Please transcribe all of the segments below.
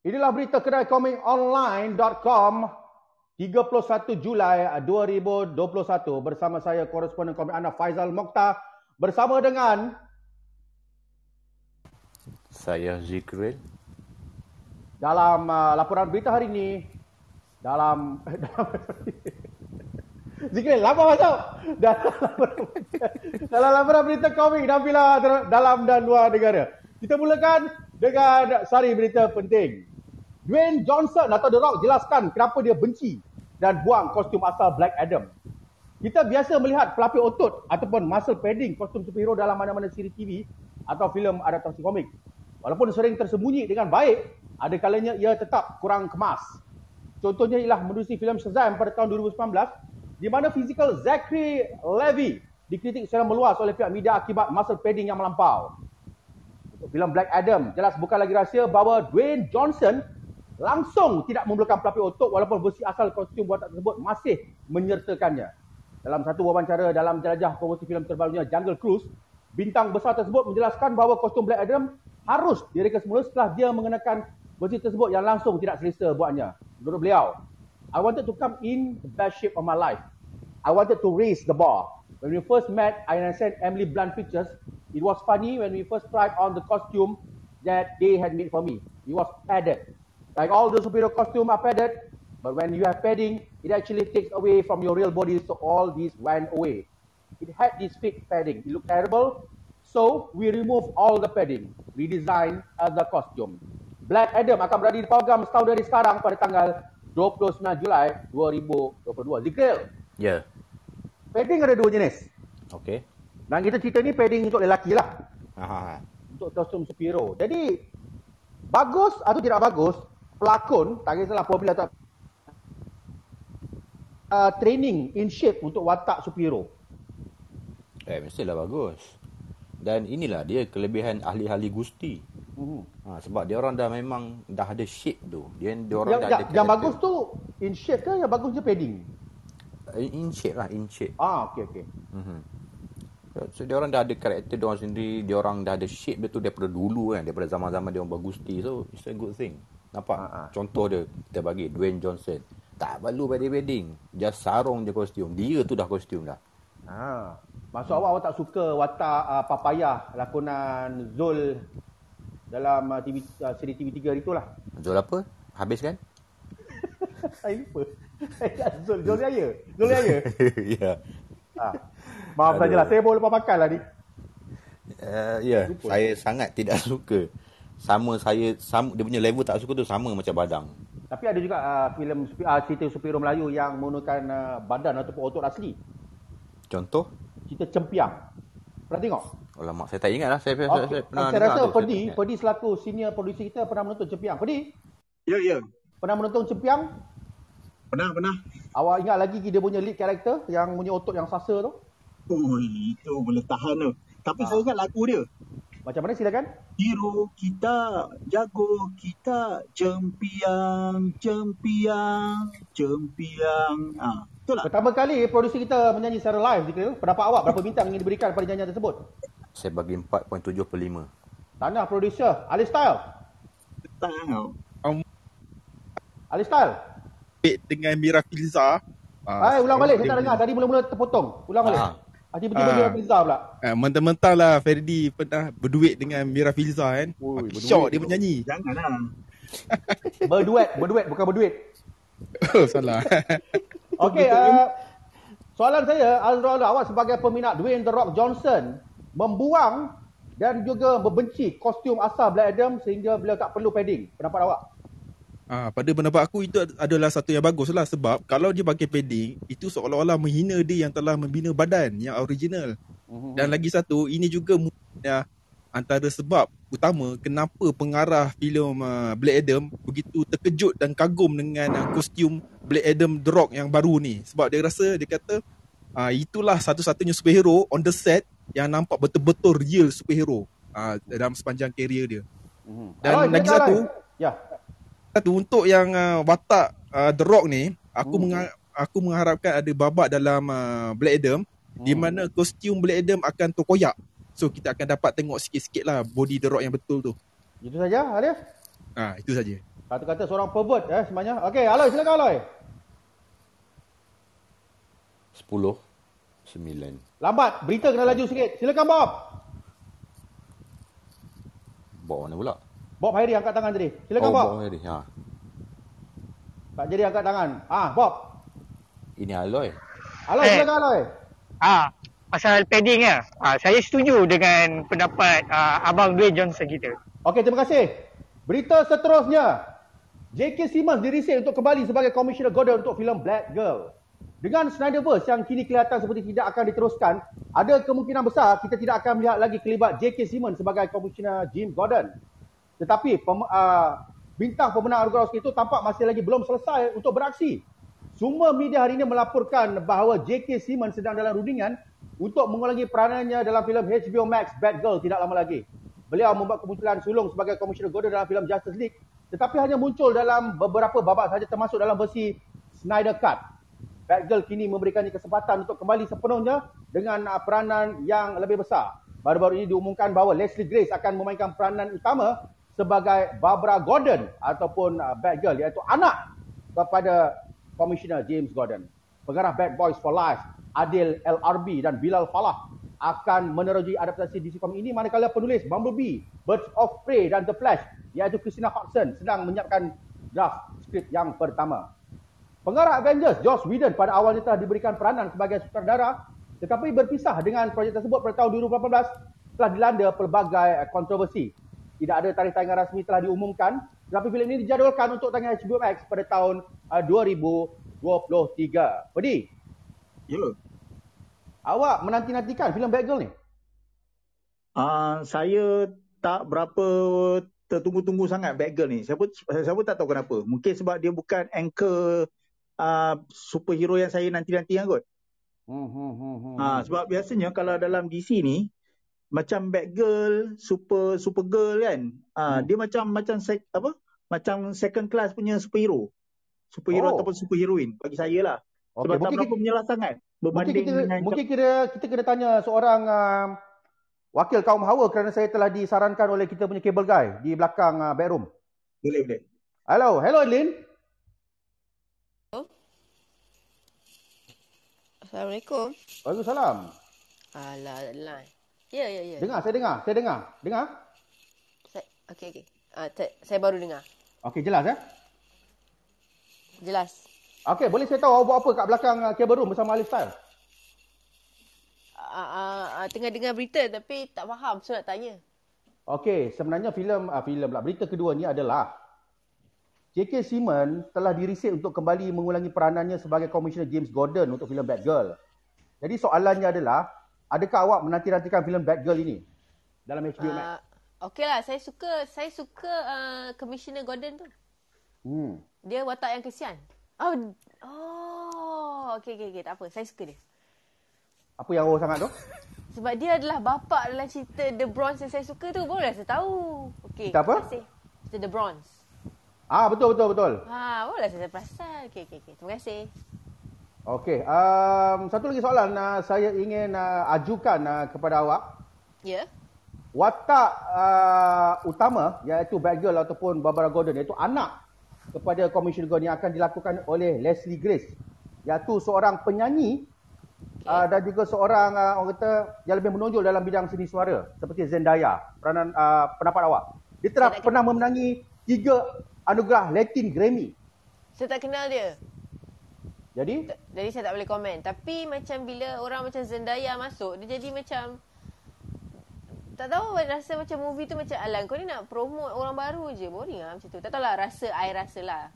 Inilah berita kedai komik online.com 31 Julai 2021 bersama saya koresponden komik anda Faizal Mokhtar bersama dengan saya Zikril. Dalam uh, laporan berita hari ini dalam Zikril lama masuk dalam laporan, dalam laporan berita komik dan bila dalam dan luar negara. Kita mulakan dengan sari berita penting Dwayne Johnson atau The Rock jelaskan kenapa dia benci dan buang kostum asal Black Adam. Kita biasa melihat pelapis otot ataupun muscle padding kostum superhero dalam mana-mana siri TV atau filem adaptasi komik. Walaupun sering tersembunyi dengan baik, ada kalanya ia tetap kurang kemas. Contohnya ialah menerusi filem Shazam pada tahun 2019 di mana fizikal Zachary Levy dikritik secara meluas oleh pihak media akibat muscle padding yang melampau. Untuk filem Black Adam, jelas bukan lagi rahsia bahawa Dwayne Johnson langsung tidak memerlukan pelapis otot walaupun versi asal kostum buatan tersebut masih menyertakannya. Dalam satu wawancara dalam jelajah promosi filem terbarunya Jungle Cruise, bintang besar tersebut menjelaskan bahawa kostum Black Adam harus direka semula setelah dia mengenakan versi tersebut yang langsung tidak selesa buatnya. Menurut beliau, I wanted to come in the best shape of my life. I wanted to raise the bar. When we first met, I understand Emily Blunt Pictures. It was funny when we first tried on the costume that they had made for me. It was padded. Like all the superhero costume are padded, but when you have padding, it actually takes away from your real body, so all these went away. It had this fake padding. It looked terrible, so we remove all the padding, redesign the costume. Black Adam akan berada di program setahun dari sekarang pada tanggal 29 Julai 2022. Zikril. Ya. Yeah. Padding ada dua jenis. Okay. Dan kita cerita ni padding untuk lelaki lah. Aha. Untuk kostum superhero. Jadi, bagus atau tidak bagus, pelakon tak kisahlah apabila tak uh, training in shape untuk watak superhero. Eh mestilah bagus. Dan inilah dia kelebihan ahli-ahli gusti. Hmm. Ha, sebab dia orang dah memang dah ada shape tu. Dia dia orang yang, dah yang, ada yang bagus tu in shape ke yang bagus je padding? In shape lah, in shape. Ah, okey okey. Mm-hmm. So dia orang dah ada karakter dia orang sendiri, dia orang dah ada shape dia tu daripada dulu kan, daripada zaman-zaman dia orang bergusti. So it's a good thing. Nampak? Ha-ha. Contoh dia kita bagi Dwayne Johnson. Tak perlu padding-padding. Just sarung je kostum. Dia tu dah kostum dah. Ha. Maksud awak awak tak suka watak uh, papayah lakonan Zul dalam uh, TV uh, siri TV3 hari tu lah. Zul apa? Habis kan? Saya lupa. Zul Zul Yaya. Zul Yaya. ya. Ha. Maaf sajalah. Saya baru lepas makan lah ni. Uh, ya, yeah. saya sangat tidak suka sama saya sama dia punya level tak suka tu sama macam badang. Tapi ada juga uh, filem uh, cerita superhero Melayu yang menggunakan uh, badan ataupun otot asli. Contoh? Cerita Cempiang. Pernah tengok? Alamak, saya tak ingat lah. Saya, okay. saya, saya pernah saya rasa Ferdi, Ferdi selaku senior producer kita pernah menonton Cempiang. Ferdi? Ya, ya. Pernah menonton Cempiang? Pernah, pernah. Awak ingat lagi dia punya lead character yang punya otot yang sasa tu? Oh, itu boleh tahan tu. Tapi ha. saya ingat lagu dia. Macam mana silakan? Hero kita, jago kita, cempiang, cempiang, cempiang. Ah, betul tak? Pertama kali producer kita menyanyi secara live, Zikri. Pendapat awak berapa bintang ingin diberikan pada nyanyian tersebut? Saya bagi 4.7 per 5. Tanah producer, Ali Style. Tahu. Um, Ali Style. Dengan Mira Filza. Hai, ulang balik. Saya tak dengar. Tadi mula-mula terpotong. Ulang balik. Ah. Ah, tiba-tiba Mira Filza pula. Ah, mentang-mentang lah Ferdi pernah berduet dengan Mira Filza kan. Ui, Syok dia menyanyi. Janganlah. berduet, berduet bukan berduet. Oh, salah. Okey, uh, soalan saya, Azrul awak sebagai peminat Dwayne The Rock Johnson membuang dan juga membenci kostum asal Black Adam sehingga beliau tak perlu padding. Pendapat awak? Ha, pada pendapat aku itu adalah satu yang bagus lah sebab kalau dia pakai padding itu seolah-olah menghina dia yang telah membina badan yang original. Uh-huh. Dan lagi satu ini juga ya, antara sebab utama kenapa pengarah filem uh, Black Adam begitu terkejut dan kagum dengan uh, kostum Black Adam The Rock yang baru ni sebab dia rasa dia kata uh, itulah satu-satunya superhero on the set yang nampak betul-betul real superhero uh, dalam sepanjang karier dia. Uh-huh. Dan oh, lagi satu ya satu untuk yang uh, watak uh, The Rock ni, aku hmm. mengha- aku mengharapkan ada babak dalam uh, Black Adam hmm. di mana kostum Black Adam akan terkoyak. So kita akan dapat tengok sikit-sikit lah body The Rock yang betul tu. Itu saja, Arif? Ah, ha, itu saja. Kata-kata seorang pervert eh sebenarnya. Okey, Aloy silakan Aloy. 10 9 Lambat, berita kena laju sikit. Silakan Bob. Bawa mana pula? Bob Hairi angkat tangan tadi. Silakan oh, Bob. bawa tadi. Ha. Tak jadi angkat tangan. Ah, Bob. Ini Aloy. Aloy Eh. silakan Aloy. Ah, pasal padding ya. Ah, saya setuju dengan pendapat ah, Abang Dwayne Johnson kita. Okey, terima kasih. Berita seterusnya. J.K. Simmons dirisik untuk kembali sebagai Komisioner Gordon untuk filem Black Girl. Dengan Snyderverse yang kini kelihatan seperti tidak akan diteruskan, ada kemungkinan besar kita tidak akan melihat lagi kelibat J.K. Simmons sebagai Komisioner Jim Gordon. Tetapi pem, uh, bintang pemenang Oscar itu tampak masih lagi belum selesai untuk beraksi. Semua media hari ini melaporkan bahawa J.K. Simmons sedang dalam rundingan untuk mengulangi peranannya dalam filem HBO Max Bad Girl tidak lama lagi. Beliau membuat kemunculan sulung sebagai Komisioner Gordon dalam filem Justice League tetapi hanya muncul dalam beberapa babak sahaja termasuk dalam versi Snyder Cut. Batgirl kini memberikannya kesempatan untuk kembali sepenuhnya dengan uh, peranan yang lebih besar. Baru-baru ini diumumkan bahawa Leslie Grace akan memainkan peranan utama sebagai Barbara Gordon ataupun uh, Batgirl iaitu anak kepada Komisioner James Gordon. Pengarah Bad Boys for Life, Adil LRB dan Bilal Falah akan meneroji adaptasi DC Comics ini manakala penulis Bumblebee, Birds of Prey dan The Flash iaitu Christina Hodgson sedang menyiapkan draft skrip yang pertama. Pengarah Avengers, Joss Whedon pada awalnya telah diberikan peranan sebagai sutradara tetapi berpisah dengan projek tersebut pada tahun 2018 telah dilanda pelbagai kontroversi. Tidak ada tarikh tayangan rasmi telah diumumkan tetapi filem ini dijadualkan untuk tayang HBO Max pada tahun uh, 2023. Pedi, Ya. awak menanti-nantikan filem Batgirl ni? Uh, saya tak berapa tertunggu-tunggu sangat Batgirl ni. Saya pun, saya pun tak tahu kenapa. Mungkin sebab dia bukan anchor uh, superhero yang saya nanti-nantikan kot. Hmm, hmm, hmm, hmm. Ha, sebab biasanya kalau dalam DC ni macam Batgirl, Super Supergirl kan. Ah Hmm. dia macam macam sek, apa? Macam second class punya superhero. Superhero Oh. ataupun superheroine bagi saya lah. Okey, Sebab tak mungkin berapa kita, menyelah sangat mungkin berbanding kita dengan mungkin kita kita kena tanya seorang uh, wakil kaum hawa kerana saya telah disarankan oleh kita punya cable guy di belakang uh, bedroom. boleh boleh. Hello, hello Lin. Assalamualaikum. Waalaikumsalam. Alah, alah. Ya, ya, ya. Dengar, saya dengar, saya dengar. Dengar? Saya, okey, okey. Ah, te- saya baru dengar. Okey, jelas ya? Jelas. Okey, boleh saya tahu awak buat apa kat belakang uh, cable room bersama Alif Style? Ah, ah, ah, tengah dengar berita tapi tak faham. So nak tanya. Okey, sebenarnya filem uh, filem lah. Berita kedua ni adalah J.K. Simmons telah dirisik untuk kembali mengulangi peranannya sebagai Komisioner James Gordon untuk filem Batgirl. Jadi soalannya adalah, adakah awak menanti-nantikan filem Batgirl ini dalam HBO Max? Ah, okey lah. Saya suka saya suka uh, Commissioner Gordon tu. Hmm. Dia watak yang kesian. Oh, oh, okey, okey, okey. Tak apa. Saya suka dia. Apa yang awak sangat tu? Sebab dia adalah bapa dalam cerita The Bronze yang saya suka tu. Barulah saya tahu. Okey. Cerita apa? kasih. Cerita The Bronze. Ah, betul, betul, betul. Ha, barulah saya perasan. Okey, okey, okey. Terima kasih. Okey, um, satu lagi soalan uh, saya ingin uh, ajukan uh, kepada awak. Ya. Watak uh, utama iaitu Batgirl ataupun Barbara Gordon iaitu anak kepada Komisioner Gordon yang akan dilakukan oleh Leslie Grace iaitu seorang penyanyi okay. uh, dan juga seorang uh, orang kata yang lebih menonjol dalam bidang seni suara seperti Zendaya. Peranan uh, pendapat awak. Dia telah pernah memenangi tiga anugerah Latin Grammy. Saya tak kenal dia. Jadi Jadi saya tak boleh komen. Tapi macam bila orang macam Zendaya masuk, dia jadi macam tak tahu rasa macam movie tu macam alang kau ni nak promote orang baru je. Boring lah macam tu. Tak tahulah rasa I rasa lah.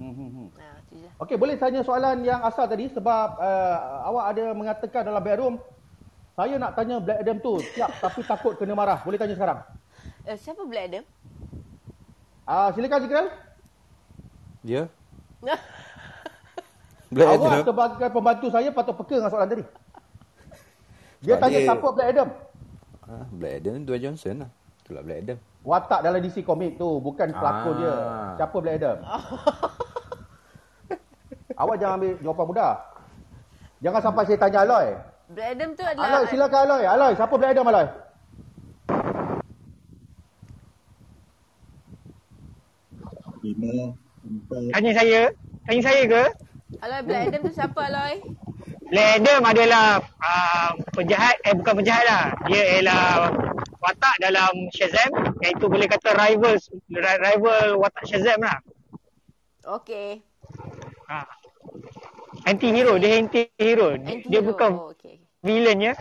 hmm, hmm, hmm. Ha, lah. Okey, boleh tanya soalan yang asal tadi sebab uh, awak ada mengatakan dalam bedroom saya nak tanya Black Adam tu siap tapi takut kena marah. Boleh tanya sekarang. Uh, siapa Black Adam? Ah uh, silakan Jikril. Ya? Black Awak Adam. sebagai pembantu saya patut peka dengan soalan tadi. Dia Sebab tanya dia- siapa Black Adam. Ah, Black Adam Dwayne Johnson lah. Itulah Black Adam. Watak dalam DC komik tu bukan pelakon Ah. dia. Siapa Black Adam? Awak jangan ambil jawapan mudah. Jangan sampai saya tanya Aloy. Black Adam tu adalah Aloy silakan Aloy. Aloy siapa Black Adam Aloy? lima, empat. Tanya saya, tanya saya ke? Aloy Black Adam tu siapa Aloy? Black Adam adalah uh, penjahat, eh bukan penjahat lah. Dia ialah watak dalam Shazam, iaitu boleh kata rival, rival watak Shazam lah. Okey. Ha. Anti-hero, dia anti-hero. Dia, dia Anti-hero. bukan Oh, okey. villain ya.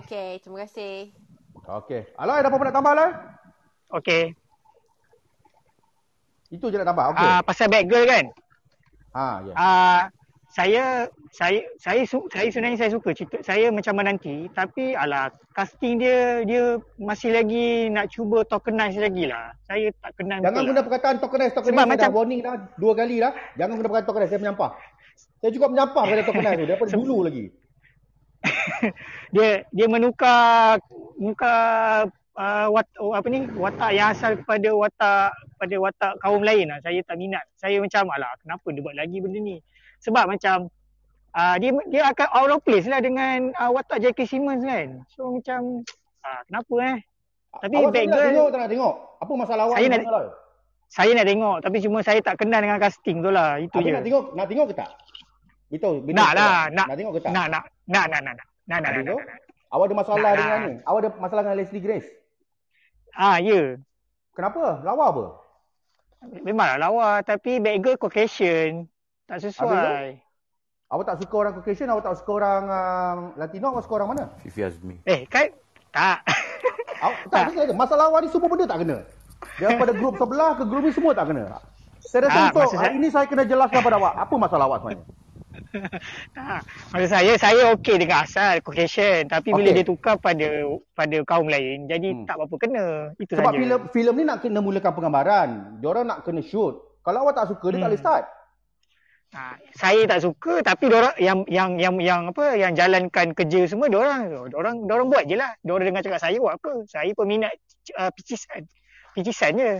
Okey, terima kasih. Okey. Aloy ada apa nak tambah Aloy? Okey. Itu je nak tambah. Okey. Ah, pasal Batgirl kan? Ha, ya. Ah, saya saya saya saya sebenarnya saya suka cerita saya macam menanti tapi alah casting dia dia masih lagi nak cuba tokenize lagi lah. Saya tak kenal Jangan guna lah. perkataan tokenize tokenize Sebab saya dah macam- warning dah dua kali dah. Jangan guna perkataan tokenize saya menyampah. Saya juga menyampah pada tokenize tu daripada dulu lagi. dia dia menukar menukar uh, wat, oh, apa ni watak yang asal kepada watak pada watak kaum lain lah. Saya tak minat. Saya macam alah kenapa dia buat lagi benda ni? Sebab macam uh, dia dia akan out of place lah dengan uh, watak Jackie Simmons kan. So macam uh, kenapa eh? Tapi awak tak nak Batgirl tengok tak nak tengok? Apa masalah awak Saya nak- saya nak tengok tapi cuma saya tak kenal dengan casting tu lah. Itu Habis je. nak tengok, nak tengok ke tak? Betul, betul. Nak lah, nak. Nak tengok ke tak? Nak nak nak nak nak nak. Nak nak Habis nak. tu, nak, nak. Awak ada masalah Nak dengan lah. ni? Awak ada masalah dengan Leslie Grace? Ah, ya. Kenapa? Lawa apa? Memanglah lawa tapi Batgirl Caucasian. Tak sesuai. Awak tak suka orang Caucasian, awak tak suka orang um, Latino, awak suka orang mana? Fifi Azmi. Eh, kan? Tak. Awak, tak, tak. kena. Masalah awak ni semua benda tak kena. Daripada grup sebelah ke grup ni semua tak kena. Saya rasa Tak, untuk hari saya- ini saya kena jelaskan pada awak. Apa masalah awak sebenarnya? tak. Maksud saya, saya okey dengan asal Caucasian. Tapi bila Okey. dia tukar pada pada kaum lain, jadi Hmm. tak apa-apa kena. Itu Sebab saja. filem filem ni nak kena mulakan penggambaran. Diorang nak kena shoot. Kalau awak tak suka, dia tak Hmm. boleh start. Ha, saya tak suka tapi orang yang yang yang yang apa yang jalankan kerja semua orang orang orang buat je lah. Orang dengar cakap saya buat apa? Saya peminat uh, picisan. Picisan je.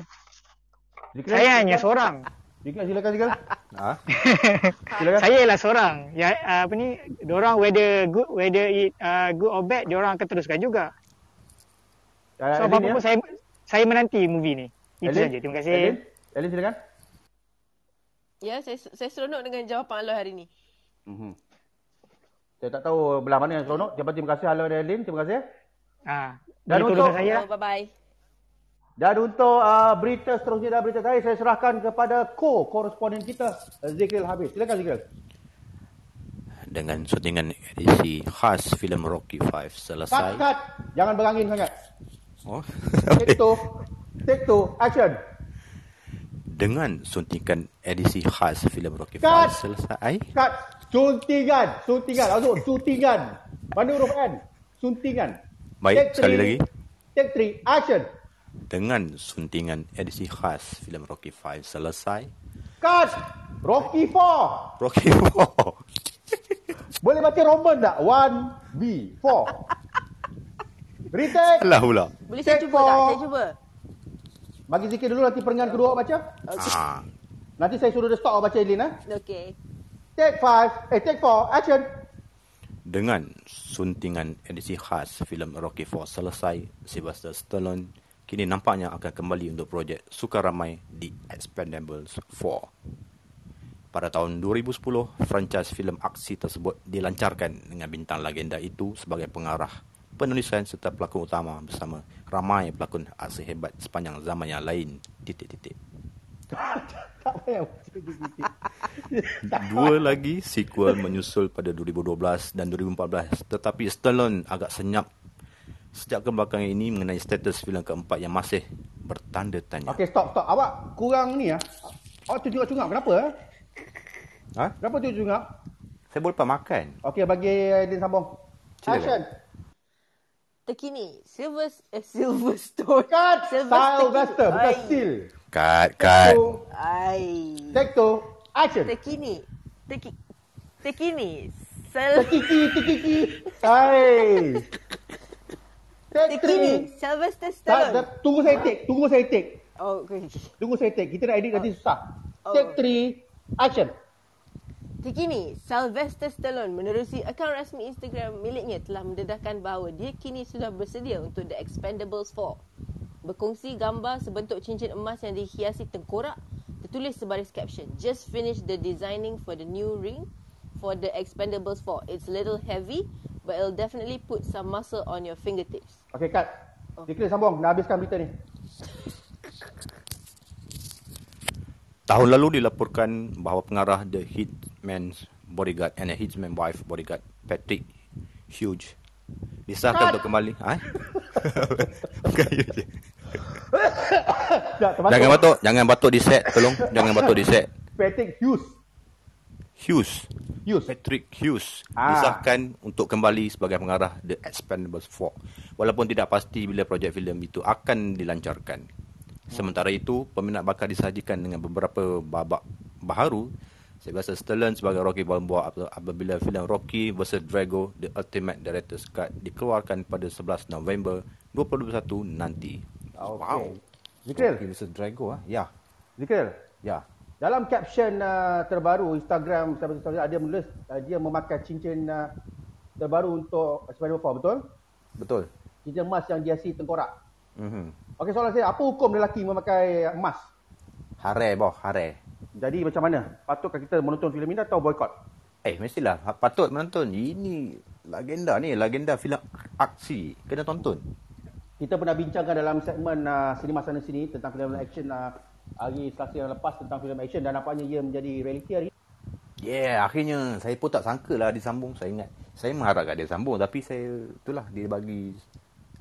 Saya hanya silakan. seorang. Silakan, silakan, silakan. Ha? Silakan. saya ialah seorang. Ya uh, apa ni? Orang whether good whether it uh, good or bad, orang akan teruskan juga. Uh, So Elin, apa-apa ya? pun saya saya menanti movie ni. Itu Elin? saja. Terima kasih. Elin, Elin silakan. Ya, saya saya seronok dengan jawapan Aloy hari ni. Mhm. Saya tak tahu belah mana yang seronok. Terima terima kasih Aloy dan Elin. Terima kasih. Ha. Dan Dan untuk- saya lah. Oh, bye-bye. Dan untuk uh, berita seterusnya dan berita terakhir, saya serahkan kepada co-koresponden kita, Zikril Habib. Silakan Zikril. Dengan syutingan edisi khas filem Rocky 5 Cut, selesai. cut. Jangan berangin sangat. Oh. Take two. Take two. Action. Dengan suntikan edisi khas filem Rocky Cut. 5 selesai. Cut. Suntingan. Suntingan. Maksud suntingan. Mana huruf N? Suntingan. Baik, Take sekali three. lagi. Take three. Action. Dengan suntingan edisi khas filem Rocky 5 selesai. Cut. Rocky 4. Rocky 4. Boleh baca Roman tak? 1, B, 4. Retake. Salah pula. Boleh saya Take cuba tak? four. Saya cuba. Bagi Zikir dulu nanti perengan kedua awak baca. Ah. Nanti saya suruh dia stop awak baca Elin. Eh? Okey. Take 5. Eh, take 4. Action. Dengan suntingan edisi khas filem Rocky 4 selesai, Sylvester Stallone kini nampaknya akan kembali untuk projek suka ramai di Expendables 4. Pada tahun 2010, franchise filem aksi tersebut dilancarkan dengan bintang legenda itu sebagai pengarah, penulisan serta pelakon utama bersama ramai pelakon aksi hebat sepanjang zaman yang lain. Titik-titik. Dua lagi sequel menyusul pada 2012 dan 2014 tetapi Stallone agak senyap sejak kebelakangan ini mengenai status filem keempat yang masih bertanda tanya. Okey, stop, stop. Awak kurang ni ya. Awak tu cungak-cungak. Kenapa? Eh? Ha? Kenapa tu cungak? Saya boleh makan. Okey, bagi Elin sambung. Action. Terkini, Silver eh, Silverstone. Cut. Sylvester Sylvester, bukan Ai. Steel. Cut, Take cut. Ai. Take two. Action. Terkini. Terki Terkini. Sel Tekiki, tekiki. Hai. Take three. Sylvester Stallone. tak, tunggu saya take. Tunggu saya take. Oh, okay. Tunggu saya take. Kita nak edit nanti susah. Oh. Take three. Action. Terkini, Sylvester Stallone menerusi akaun rasmi Instagram miliknya telah mendedahkan bahawa dia kini sudah bersedia untuk The Expendables 4. Berkongsi gambar sebentuk cincin emas yang dihiasi tengkorak, tulis sebaris caption. Just finished the designing for the new ring for the Expendables 4. It's a little heavy, but it'll definitely put some muscle on your fingertips. Okey, cut. Zikri sambung. Dah habiskan berita ni. Tahun lalu dilaporkan bahawa pengarah The Hitman's Bodyguard and The Hitman's Wife Bodyguard Patrick Hughes disahkan untuk kembali. Ha? Bukan Hughes. Tak, termasuk jangan batuk, jangan batuk di set, tolong. Jangan batuk di set. Patrick Hughes. Hughes. Hughes. Patrick Hughes Ah. disahkan untuk kembali sebagai pengarah The Expendables 4 walaupun tidak pasti bila projek filem itu akan dilancarkan. Sementara itu, peminat bakal disajikan dengan beberapa babak baharu Sylvester Stallone sebagai Rocky Balboa ap- apabila filem Rocky vs Drago The Ultimate Director's Cut dikeluarkan pada 11 November 2021 nanti. Okey. Zikril. Rocky vs Drago ah. Ya. Zikril. Ya. Dalam caption uh, terbaru Instagram Sahabat Story ada menulis uh, dia memakai cincin uh, terbaru untuk Spider-Man 4, betul? Betul. Cincin emas yang dihiasi tengkorak. Mhm. Okey, soalan saya, apa hukum lelaki memakai emas? Hare boh, hare. Jadi macam mana? Patutkah kita menonton filem ini atau boykot? Eh, mestilah patut menonton. Ini legenda ni, legenda filem aksi. Kena tonton. Kita pernah bincangkan dalam segmen uh, Sinema Sana Sini tentang filem action uh, hari Selasa yang lepas tentang filem action dan nampaknya ia menjadi realiti hari ini. Yeah, akhirnya saya pun tak sangka lah disambung. Saya ingat, saya mengharapkan dia sambung. Tapi saya, itulah dia bagi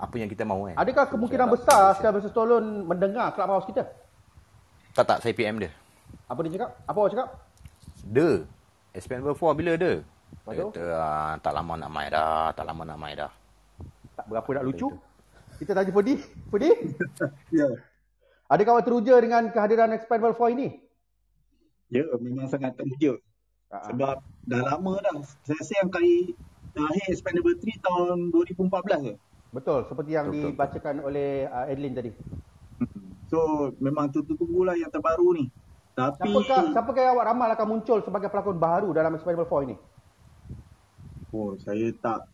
apa yang kita mahu kan. Adakah kemungkinan Saya besar tak- Sylvester Stallone mendengar Clubhouse kita? Tak, tak, saya PM dia. Apa dia cakap? Apa awak cakap? The. Expendable 4 bila? Lepas Dia tu? kata, ah, tak lama nak main dah. Tak lama nak main dah. Tak berapa nak lucu. Kita tanya Fudi. Fudi, Ya. Adakah awak teruja dengan kehadiran Expendable 4 ini? Ya, memang sangat teruja. Ah, Sebab dah lama dah. Saya rasa yang kali terakhir Expendable 3 tahun 2014 ke. Betul, seperti yang Betul, betul, dibacakan oleh uh, Adeline tadi. So memang tunggu-tunggulah yang terbaru ni. Tapi Siapakah, siapakah yang awak ramal akan muncul sebagai pelakon baru dalam Expendable 4 ini? oh saya tak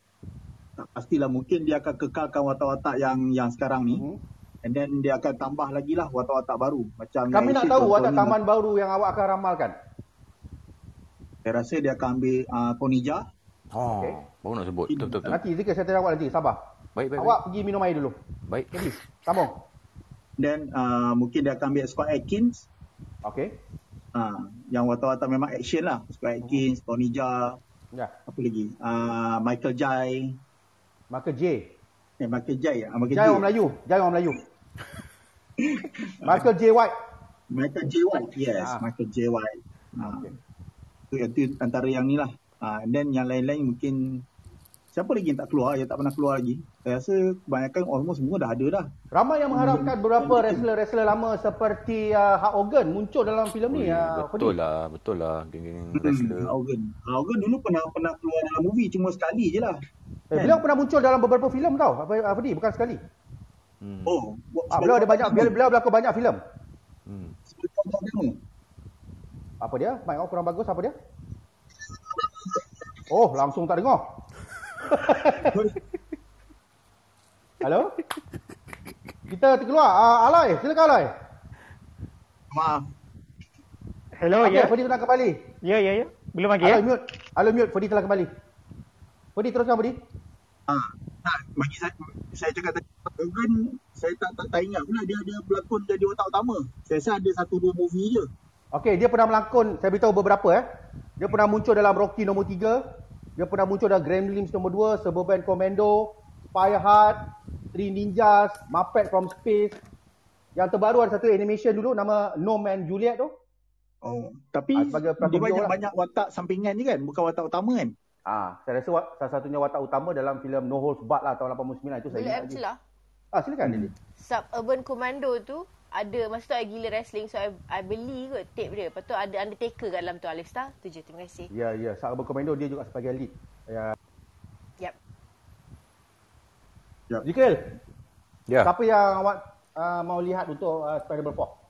tak pastilah mungkin dia akan kekalkan watak-watak yang yang sekarang ni. Hmm. And then dia akan tambah lagi lah watak-watak baru. Macam Kami nak tahu watak taman baru yang awak akan ramalkan. Saya rasa dia akan ambil uh, Tony Jaa. Oh, Okey. baru nak sebut. Betul, betul, betul. Nanti Zikir saya tanya awak nanti, sabar. Baik, baik, Awak pergi minum air dulu. baik. Baik. Jadi, sambung. Then uh, mungkin dia akan ambil Scott Atkins. Okey. Uh, yang watak-watak memang action lah. Scott Atkins, Tony Jaa, Ya. apa lagi? Uh, Michael Jai. Maka J. Eh, Michael Jai. Uh, Michael Jai J. orang Melayu. Jai orang Melayu. Michael J. White. Michael J. White. Yes, Ah. Michael J. White. Uh, Okey. itu, itu antara yang ni lah. Uh, and then yang lain-lain mungkin siapa lagi yang tak keluar, yang tak pernah keluar lagi. Saya rasa kebanyakan almost semua dah ada dah. Ramai yang mengharapkan beberapa wrestler-wrestler lama seperti uh, Hulk Hogan muncul dalam filem ni. Uh, betul lah, betul lah. Geng-geng wrestler. Hmm, Hogan. Hogan dulu pernah pernah keluar dalam movie cuma sekali je lah. Eh, beliau pernah muncul dalam beberapa filem tau. Apa apa ni? Bukan sekali. Hmm. Oh, Ah, beliau ada banyak beliau, beliau berlakon banyak filem. Hmm. Apa dia? Mic awak kurang bagus apa dia? Oh, langsung tak dengar. Hello? Kita terkeluar. Uh, Alai, silakan Alai. Maaf. Hello, Okey, ya. Fadi telah kembali. Ya, ya, ya. Belum lagi Alai ya. mute. Alai mute, Fadi telah kembali. Fadi teruskan Fadi. Ah, tak, bagi saya, saya cakap tadi, Hogan, saya tak, tak, tak ingat pula dia ada berlakon jadi watak utama. Saya rasa ada satu dua movie je. Okey, dia pernah melakon, saya beritahu beberapa eh. Dia pernah muncul dalam Rocky nombor 3. Dia pernah muncul dalam Gremlins nombor 2, Suburban Commando, Spy Hard, Three Ninjas, Muppet from Space. Yang terbaru ada satu animation dulu nama No Man Juliet tu. Oh, tapi sebagai pelakon dia banyak lah. banyak watak sampingan je kan, bukan watak utama kan? Ah, saya rasa salah satunya watak utama dalam filem No Holds Barred lah tahun 89 itu saya Boleh ingat lagi. celah? Ah, silakan Lily. Suburban Commando tu ada masa tu I gila wrestling so I, I beli kot tape dia. Lepas tu ada Undertaker kat dalam tu Alif Star. Tu je terima kasih. Ya, ya, Sahabat Commando dia juga sebagai lead. Ya. Yap. Zikil, Ya. siapa yang awak uh, mau lihat untuk uh, Spider-Man 4?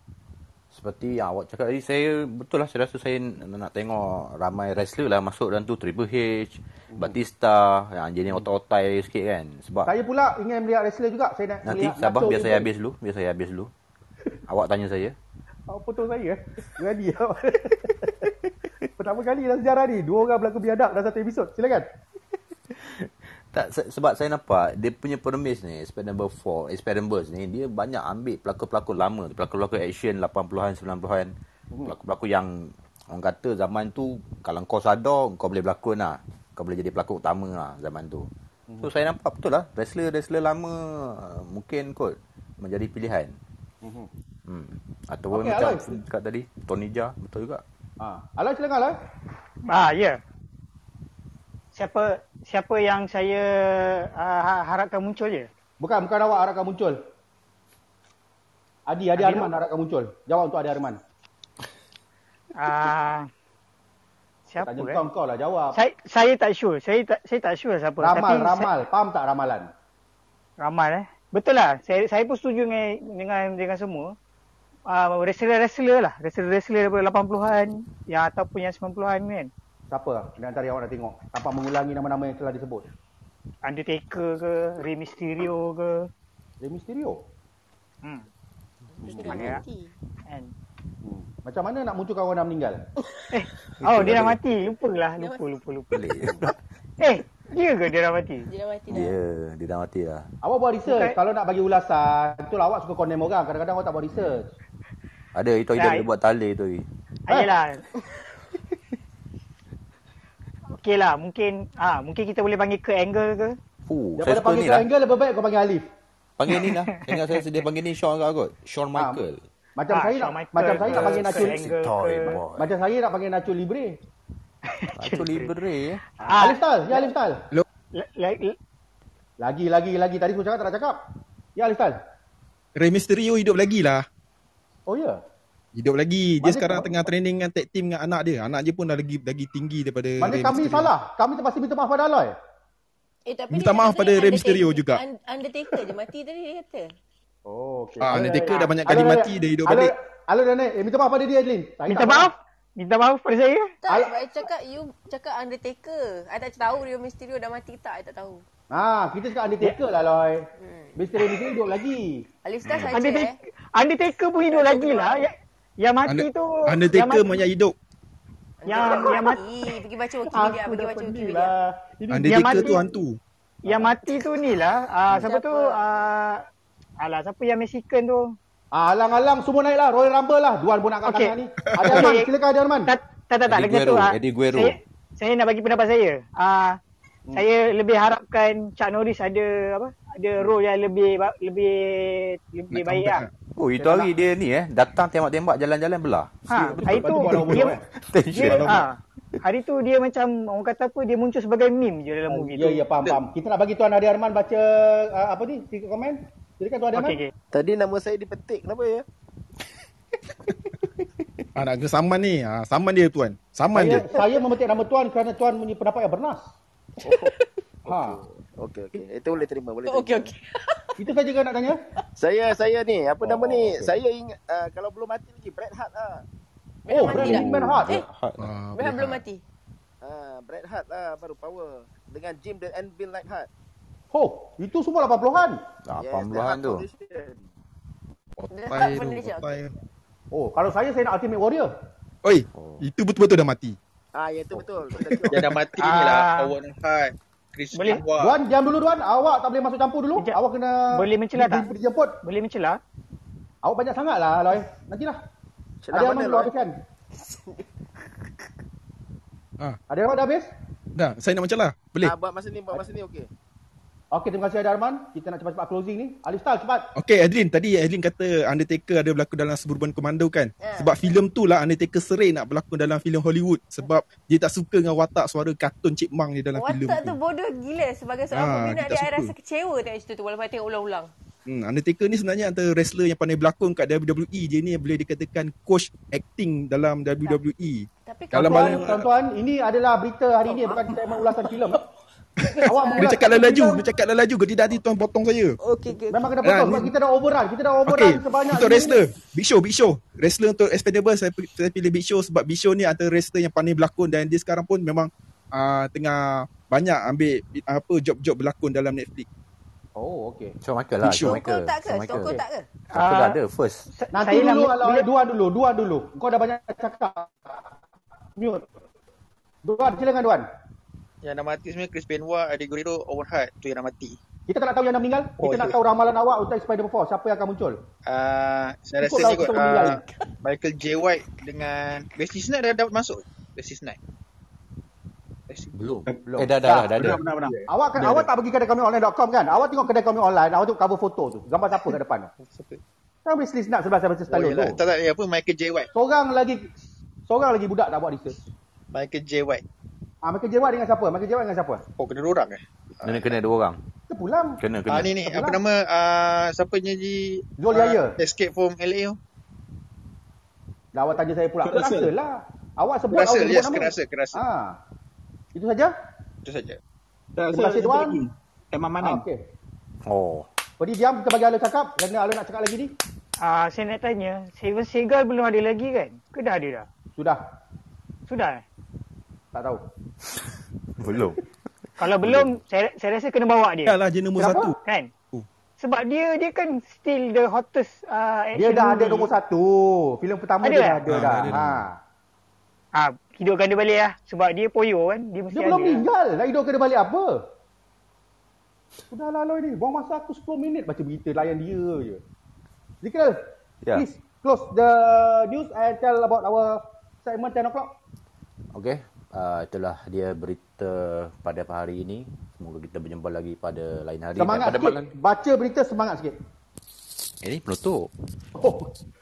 Seperti yang awak cakap tadi, saya betul lah saya rasa saya nak tengok ramai wrestler lah masuk dalam tu Triple H, Batista, yang jenis otai-otai sikit kan. Sebab Saya pula ingin melihat wrestler juga. Saya nak nanti melihat sabar biar saya habis dulu, biar saya habis dulu. awak tanya saya. Awak potong saya eh. Berani awak. Pertama kali dalam sejarah ni, dua orang berlakon biadab dalam satu episod. Silakan. Tak se- sebab saya nampak dia punya peremis ni Expendables 4, Expendables ni dia banyak ambil pelakon-pelakon lama, pelakon-pelakon action 80-an, 90-an. Pelakon-pelakon yang orang kata zaman tu kalau kau sadar kau boleh berlakon lah. Kau boleh jadi pelakon utama lah zaman tu. So saya nampak betul lah wrestler-wrestler lama mungkin kot menjadi pilihan. Hmm. Ataupun Okey, macam Aloy. kat tadi Tony Jaa betul juga. Ha. Alai silakan Alai. Ah, ya. Siapa siapa yang saya uh, harapkan muncul je? Bukan, bukan awak harapkan muncul. Adi, Adi Adi Arman harapkan muncul. Jawab untuk Adi Arman. Ah, siapa Tanya eh? kau kau lah jawab. Saya saya tak sure. Saya tak saya tak sure siapa. Ramal, Tapi ramal. Faham tak ramalan? Saya, ramal eh. Betul lah. Saya saya pun setuju dengan dengan dengan semua. Uh, wrestler-wrestler lah. Wrestler-wrestler daripada 80-an yang ataupun yang 90-an kan. Siapa di antara yang awak nak tengok? Tanpa mengulangi nama-nama yang telah disebut. Undertaker ke, Rey Mysterio ke. Rey Mysterio. Hmm. Mana ya? Kan. Hmm. Macam mana nak munculkan orang dah meninggal? Eh, oh dia dah mati. Lupa lah. Dia Lupa, lupa, lupa. Boleh. Eh, dia ke dia dah mati? Dia dah mati dah. Dia dia dah mati dah. Awak buat research. Bukan- Kalau nak bagi ulasan, itulah awak suka condemn orang. Kadang-kadang awak tak buat research. Ada itu Ya, dia, buat tali tu. Oi. Okey lah, mungkin ah mungkin kita boleh panggil ke angle ke? Fuh, saya Daripada panggil ni kau lah. angle, lebih baik kau panggil Alif. Panggil ni lah. Ingat saya sedia panggil ni Sean kat kot. Sean Michael. Macam Ah, saya nak Shawn Michaels macam saya nak ke, panggil Nacho ke. boy. macam saya nak panggil Nacho Libre. Itu libre eh. Ah, Alif Tal, ya Alif Tal. la- Lagi lagi lagi tadi aku cakap tak nak cakap. Ya Alif Tal. Rey Mysterio hidup lagi lah. Oh ya. Hidup lagi. Dia Mana- sekarang tengah training dengan tag team dengan anak dia. Anak dia pun dah lagi lagi tinggi daripada Mana Rey kami Mysterio. salah? Kami terpaksa minta maaf pada Aloy. Eh tapi Minta maaf pada Rey Mysterio juga. Un- Undertaker je mati tadi dia kata. Oh, okey. Ah, Undertaker dah banyak kali mati, dia hidup balik. Dah naik. Eh, minta maaf pada dia. Saya minta maaf. Minta maaf pada saya. Tak, Al- I cakap you cakap Undertaker. I tak tahu Rio Mysterio dah mati tak, I tak tahu. Ha, kita cakap Undertaker lah Aloy. Misteri Misteri hidup lagi. Alif Star saja eh. Undertaker, Undertaker pun hidup lagi lah. Yang, mati Under- tu Undertaker yang mati, banyak hidup. yang yang mati mati. Pergi baca Wikipedia, Aku pergi dah baca Wikipedia. lah. Ini Undertaker mati- tu hantu. yang mati tu ni lah. Ah siapa tu? Siapa? Ah alah siapa yang Mexican tu? Ah, alang-alang semua naik lah. Royal Rumble lah. Duan pun nak kat okay. ni. Ada Arman. Silakan ada Arman. Tak tak tak, tak Eddie Guerrero, ah. Eddie Guerrero. Saya, saya nak bagi pendapat saya. Ah saya lebih harapkan Chuck Norris ada apa? Ada role yang lebih lebih lebih Nak baik lah. Oh, itu hari dia ni eh. Datang tembak-tembak jalan-jalan belah. Ha, hari tu Lepas tu buat dia. Tension. dia ha, hari tu dia macam orang kata apa dia muncul sebagai meme je dalam movie Ya, tu. ya, faham, faham. Kita nak bagi Tuan Adi Arman baca uh, apa ni? Tiga komen. Silakan Tuan Adi Arman. Okey okey. Tadi nama saya dipetik. Kenapa ya? Ah, nak kena saman ni. Ah, saman dia tuan. Saman Saya, dia. saya memetik nama Tuan kerana Tuan punya pendapat yang bernas. ha. Okey, okey. Itu boleh terima. Boleh terima. Okey okey. Itu saja kan nak tanya? Saya, saya ni. Apa nama Oh, ni? okey. Saya ingat. Uh, kalau belum mati lagi. Bret Hart lah. Oh, mati Bret Hart. Eh, Ah, Bret belum mati. Uh, Bret Hart lah baru power. Dengan Jim the Anvil Neidhart. Oh, itu semua 80-an. Ah, Yes, pambulan the Hart tu. Otai tu. Otai. Oh, kalau saya, saya nak Ultimate Warrior. Oi, itu betul-betul dah mati. Ah, ya tu betul. Yang dah mati ni Ah. lah Owen Hart Chris Boleh. Benoit. Duan, diam dulu Duan. Awak tak boleh masuk campur dulu. Sekejap. Awak kena... Boleh mencela tak? di- Dijemput. Boleh mencela? Awak banyak sangat lah, Aloy. Nantilah. Celah Ada mana lah? dulu habiskan. Ah, Ada Arman dah habis? dah, saya nak lah. Boleh. Ah, buat masa ni, buat masa ni okey. Okey, terima kasih Ada Arman. Kita nak cepat-cepat closing ni. Alif Stal, cepat. Okay, Adlin. Tadi Adlin kata Undertaker ada berlakon dalam Suburban Commando kan? Ya. Sebab filem tu lah Undertaker sering nak berlakon dalam filem Hollywood. Sebab dia tak suka dengan watak suara kartun chipmunk dia dalam filem Watak tu. tu bodoh gila sebagai seorang Ah, peminat kita dia suka. rasa kecewa tengok cerita tu walaupun tengok ulang-ulang. Hmm, Undertaker ni sebenarnya antara wrestler yang pandai berlakon kat WWE. Dia ni boleh dikatakan coach acting dalam WWE. Tapi Kalau tuan-tuan, ini adalah berita hari ini bukan segmen ulasan filem. Awak Dia cakap lah laju, filem, dia cakap lah laju. Kalau tidak nanti tuan potong saya. Okey okey. Memang kena potong Ah, sebab ni- kita dah overrun. Kita dah overrun Okay, sebanyak untuk wrestler. Big Show, Big Show. Wrestler untuk Expendables, saya, saya pilih Big Show sebab Big Show ni antara wrestler yang pandai berlakon dan dia sekarang pun memang uh, tengah banyak ambil apa job-job berlakon dalam Netflix. Oh, okey. Shawn Michael lah. Show. Shawn Stone Cold Michael. tak ke? Shawn Stone Michael. Tak ke? Aku dah Ah, ada first. Nanti Saya dulu nak- kalau bila- Duan dulu, Duan dulu. Kau dah banyak cakap. Mute. Duan, silakan Duan. Yang dah mati sebenarnya Chris Benoit, Eddie Guerrero, Owen Hart. Tu yang dah mati. Kita tak nak tahu yang dah meninggal. Oh, Kita nak ya. tahu ramalan awak untuk Spider-Man 4. Siapa yang akan muncul? Uh, saya rasa lah ni kot uh, Michael J. White dengan Wesley Snipes dah dapat masuk. Wesley Snipes. Belum. Belum. Eh dah dah dah, dah ada. Benar, benar, benar. Awak kan, awak tak pergi kedai kami online.com kan? Awak tengok kedai kami online, awak tengok cover foto tu. Gambar siapa kat depan tu? Siapa? Kan Wesley Snipes sebelah Oh, Stallone tu. Tak tak, ya, apa Michael J. White. Seorang lagi seorang lagi budak tak buat research. Michael J. White. Ah, Michael J. White dengan siapa? Michael J. White dengan siapa? Oh, kena dua orang eh? Kena kena dua orang. Kita pulang. Kena Ah kena. ni ni, Apa apa nama uh, siapa nyanyi Zul ah, Yahya. Escape from LA tu? Dah awak tanya saya pula. Kerasa Russell. lah. Awak sebut Kerasa, awak sebut yes, nama. kerasa, kerasa. Ah. Itu saja? Itu saja. Tak, Terima kasih, Tuan. lagi. Emma Ah, okey. Oh. Jadi diam kita bagi Alun cakap kerana Alun nak cakap lagi ni. Ah, saya nak tanya, Steven Seagal belum ada lagi kan? Ke dah ada dah? Sudah. Sudah eh? Tak tahu. Belum. Kalau belum, saya, saya rasa kena bawa dia. Yalah dia nombor Kenapa? satu. Kan? Oh. Sebab dia dia kan still the hottest uh, Dia action dah ada movie. nombor satu. Filem pertama Ada dia dah eh? ada Ah, dah. ada Ha. Ah, hidupkan dia balik lah. Sebab dia poyo kan. Dia mesti Dia ada. belum meninggal. Nak hidup ke dia balik apa? Sudahlah Aloy ni. Buang masa aku 10 minit baca berita layan dia je. Zikral, Ya. please close the news and tell about our segment 10 o'clock. Okey. Uh, itulah dia berita pada hari ini. Semoga kita berjumpa lagi pada lain hari. Semangat pada sikit. malam. Baca berita semangat sikit. Eh ni penutup. Oh,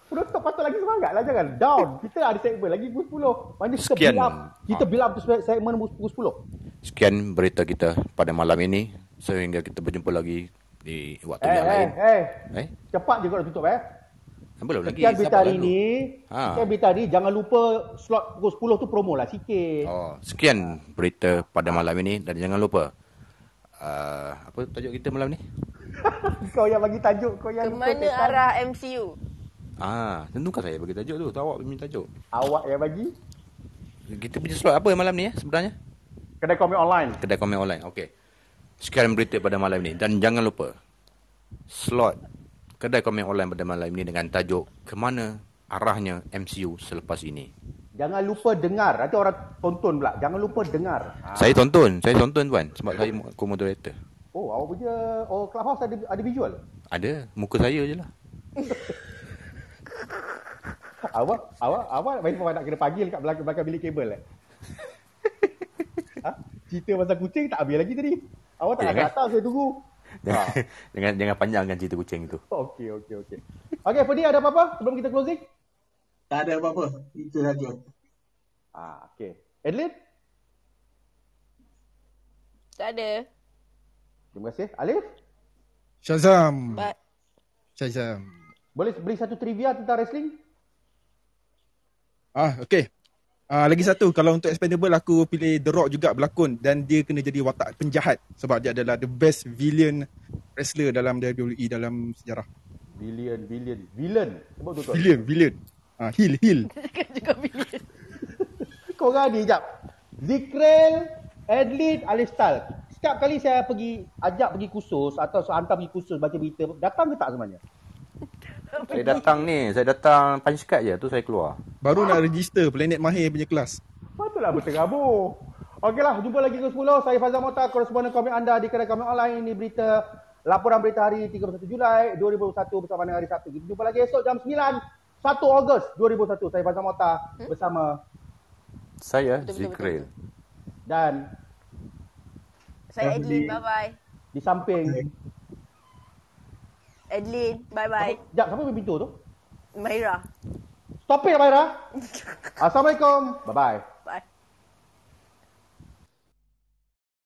penutup patut lagi semangat lah. Jangan down. Kita ada segmen lagi pukul 10. Mana kita Sekian. build up. Kita Ah. build up tu segmen pukul 10. Sekian berita kita pada malam ini. Sehingga kita berjumpa lagi di waktu Eh, yang eh, lain. eh. Eh? Cepat je kau nak tutup eh. Belum lagi. Sekian berita sabar hari dulu. ni. Ha. Sekian berita hari. Jangan lupa slot pukul 10 tu promo lah sikit. Oh, sekian berita pada malam ini dan jangan lupa uh, apa tajuk kita malam ni? kau yang bagi tajuk. Kau yang Ke lupa mana arah MCU? Ah, tentukan saya bagi tajuk tu. Tu awak minta tajuk. Awak yang bagi. Kita punya slot apa malam ni ya sebenarnya? Kedai komik online. Kedai komen online. Okey. Sekian berita pada malam ini dan jangan lupa slot kedai komen online pada malam ini dengan tajuk Kemana arahnya MCU selepas ini. Jangan lupa dengar. Nanti orang tonton pula. Jangan lupa dengar. Ha. Saya tonton, saya tonton tuan sebab saya co-moderator. Oh, awak punya oh Clubhouse ada ada visual. Ada, muka saya je lah. Awak awak awak main nak kena panggil kat belakang belakang bilik kabel eh. ha? Cerita pasal kucing tak habis lagi tadi. Awak tak nak jangan. datang saya tunggu. Jangan, jangan, jangan panjangkan cerita kucing itu. Okey okey okey. Okey, Fadi ada apa-apa sebelum kita closing? Tak ada apa-apa. Itu saja. Ah, okey. Adlin? Tak ada. Terima kasih. Alif? Shazam. Bye. Shazam. Boleh beri satu trivia tentang wrestling? Ah, okey. Ah, lagi satu, kalau untuk Expendable aku pilih The Rock juga berlakon dan dia kena jadi watak penjahat sebab dia adalah the best villain wrestler dalam WWE dalam sejarah. Villain, villain, villain. Sebut betul. Villain, villain. Ah, heel, heel. Juga bilion. Korang ni, jap. Zikrel, Adlin, Alistal. Setiap kali saya pergi, ajak pergi kursus atau hantar pergi kursus baca berita, datang ke tak sebenarnya? Saya datang ni, saya datang punch card je, tu saya keluar. Baru nak register Planet Mahir punya kelas. Patutlah berterabur. Okeylah, jumpa lagi ke 10. Saya Fazal Mota, koresponden komik anda di kedai komik online. Ini berita, laporan berita hari 31 Julai 2021 bersama dengan hari Sabtu. Kita jumpa lagi esok jam 9, 1 Ogos 2021. Saya Fazal Mota bersama Saya Zikril. dan Saya Adlin, bye-bye. di samping. Adlin, bye-bye. Jap, siapa pintu tu? Maira. Stop it, Maira. Assalamualaikum. Bye-bye.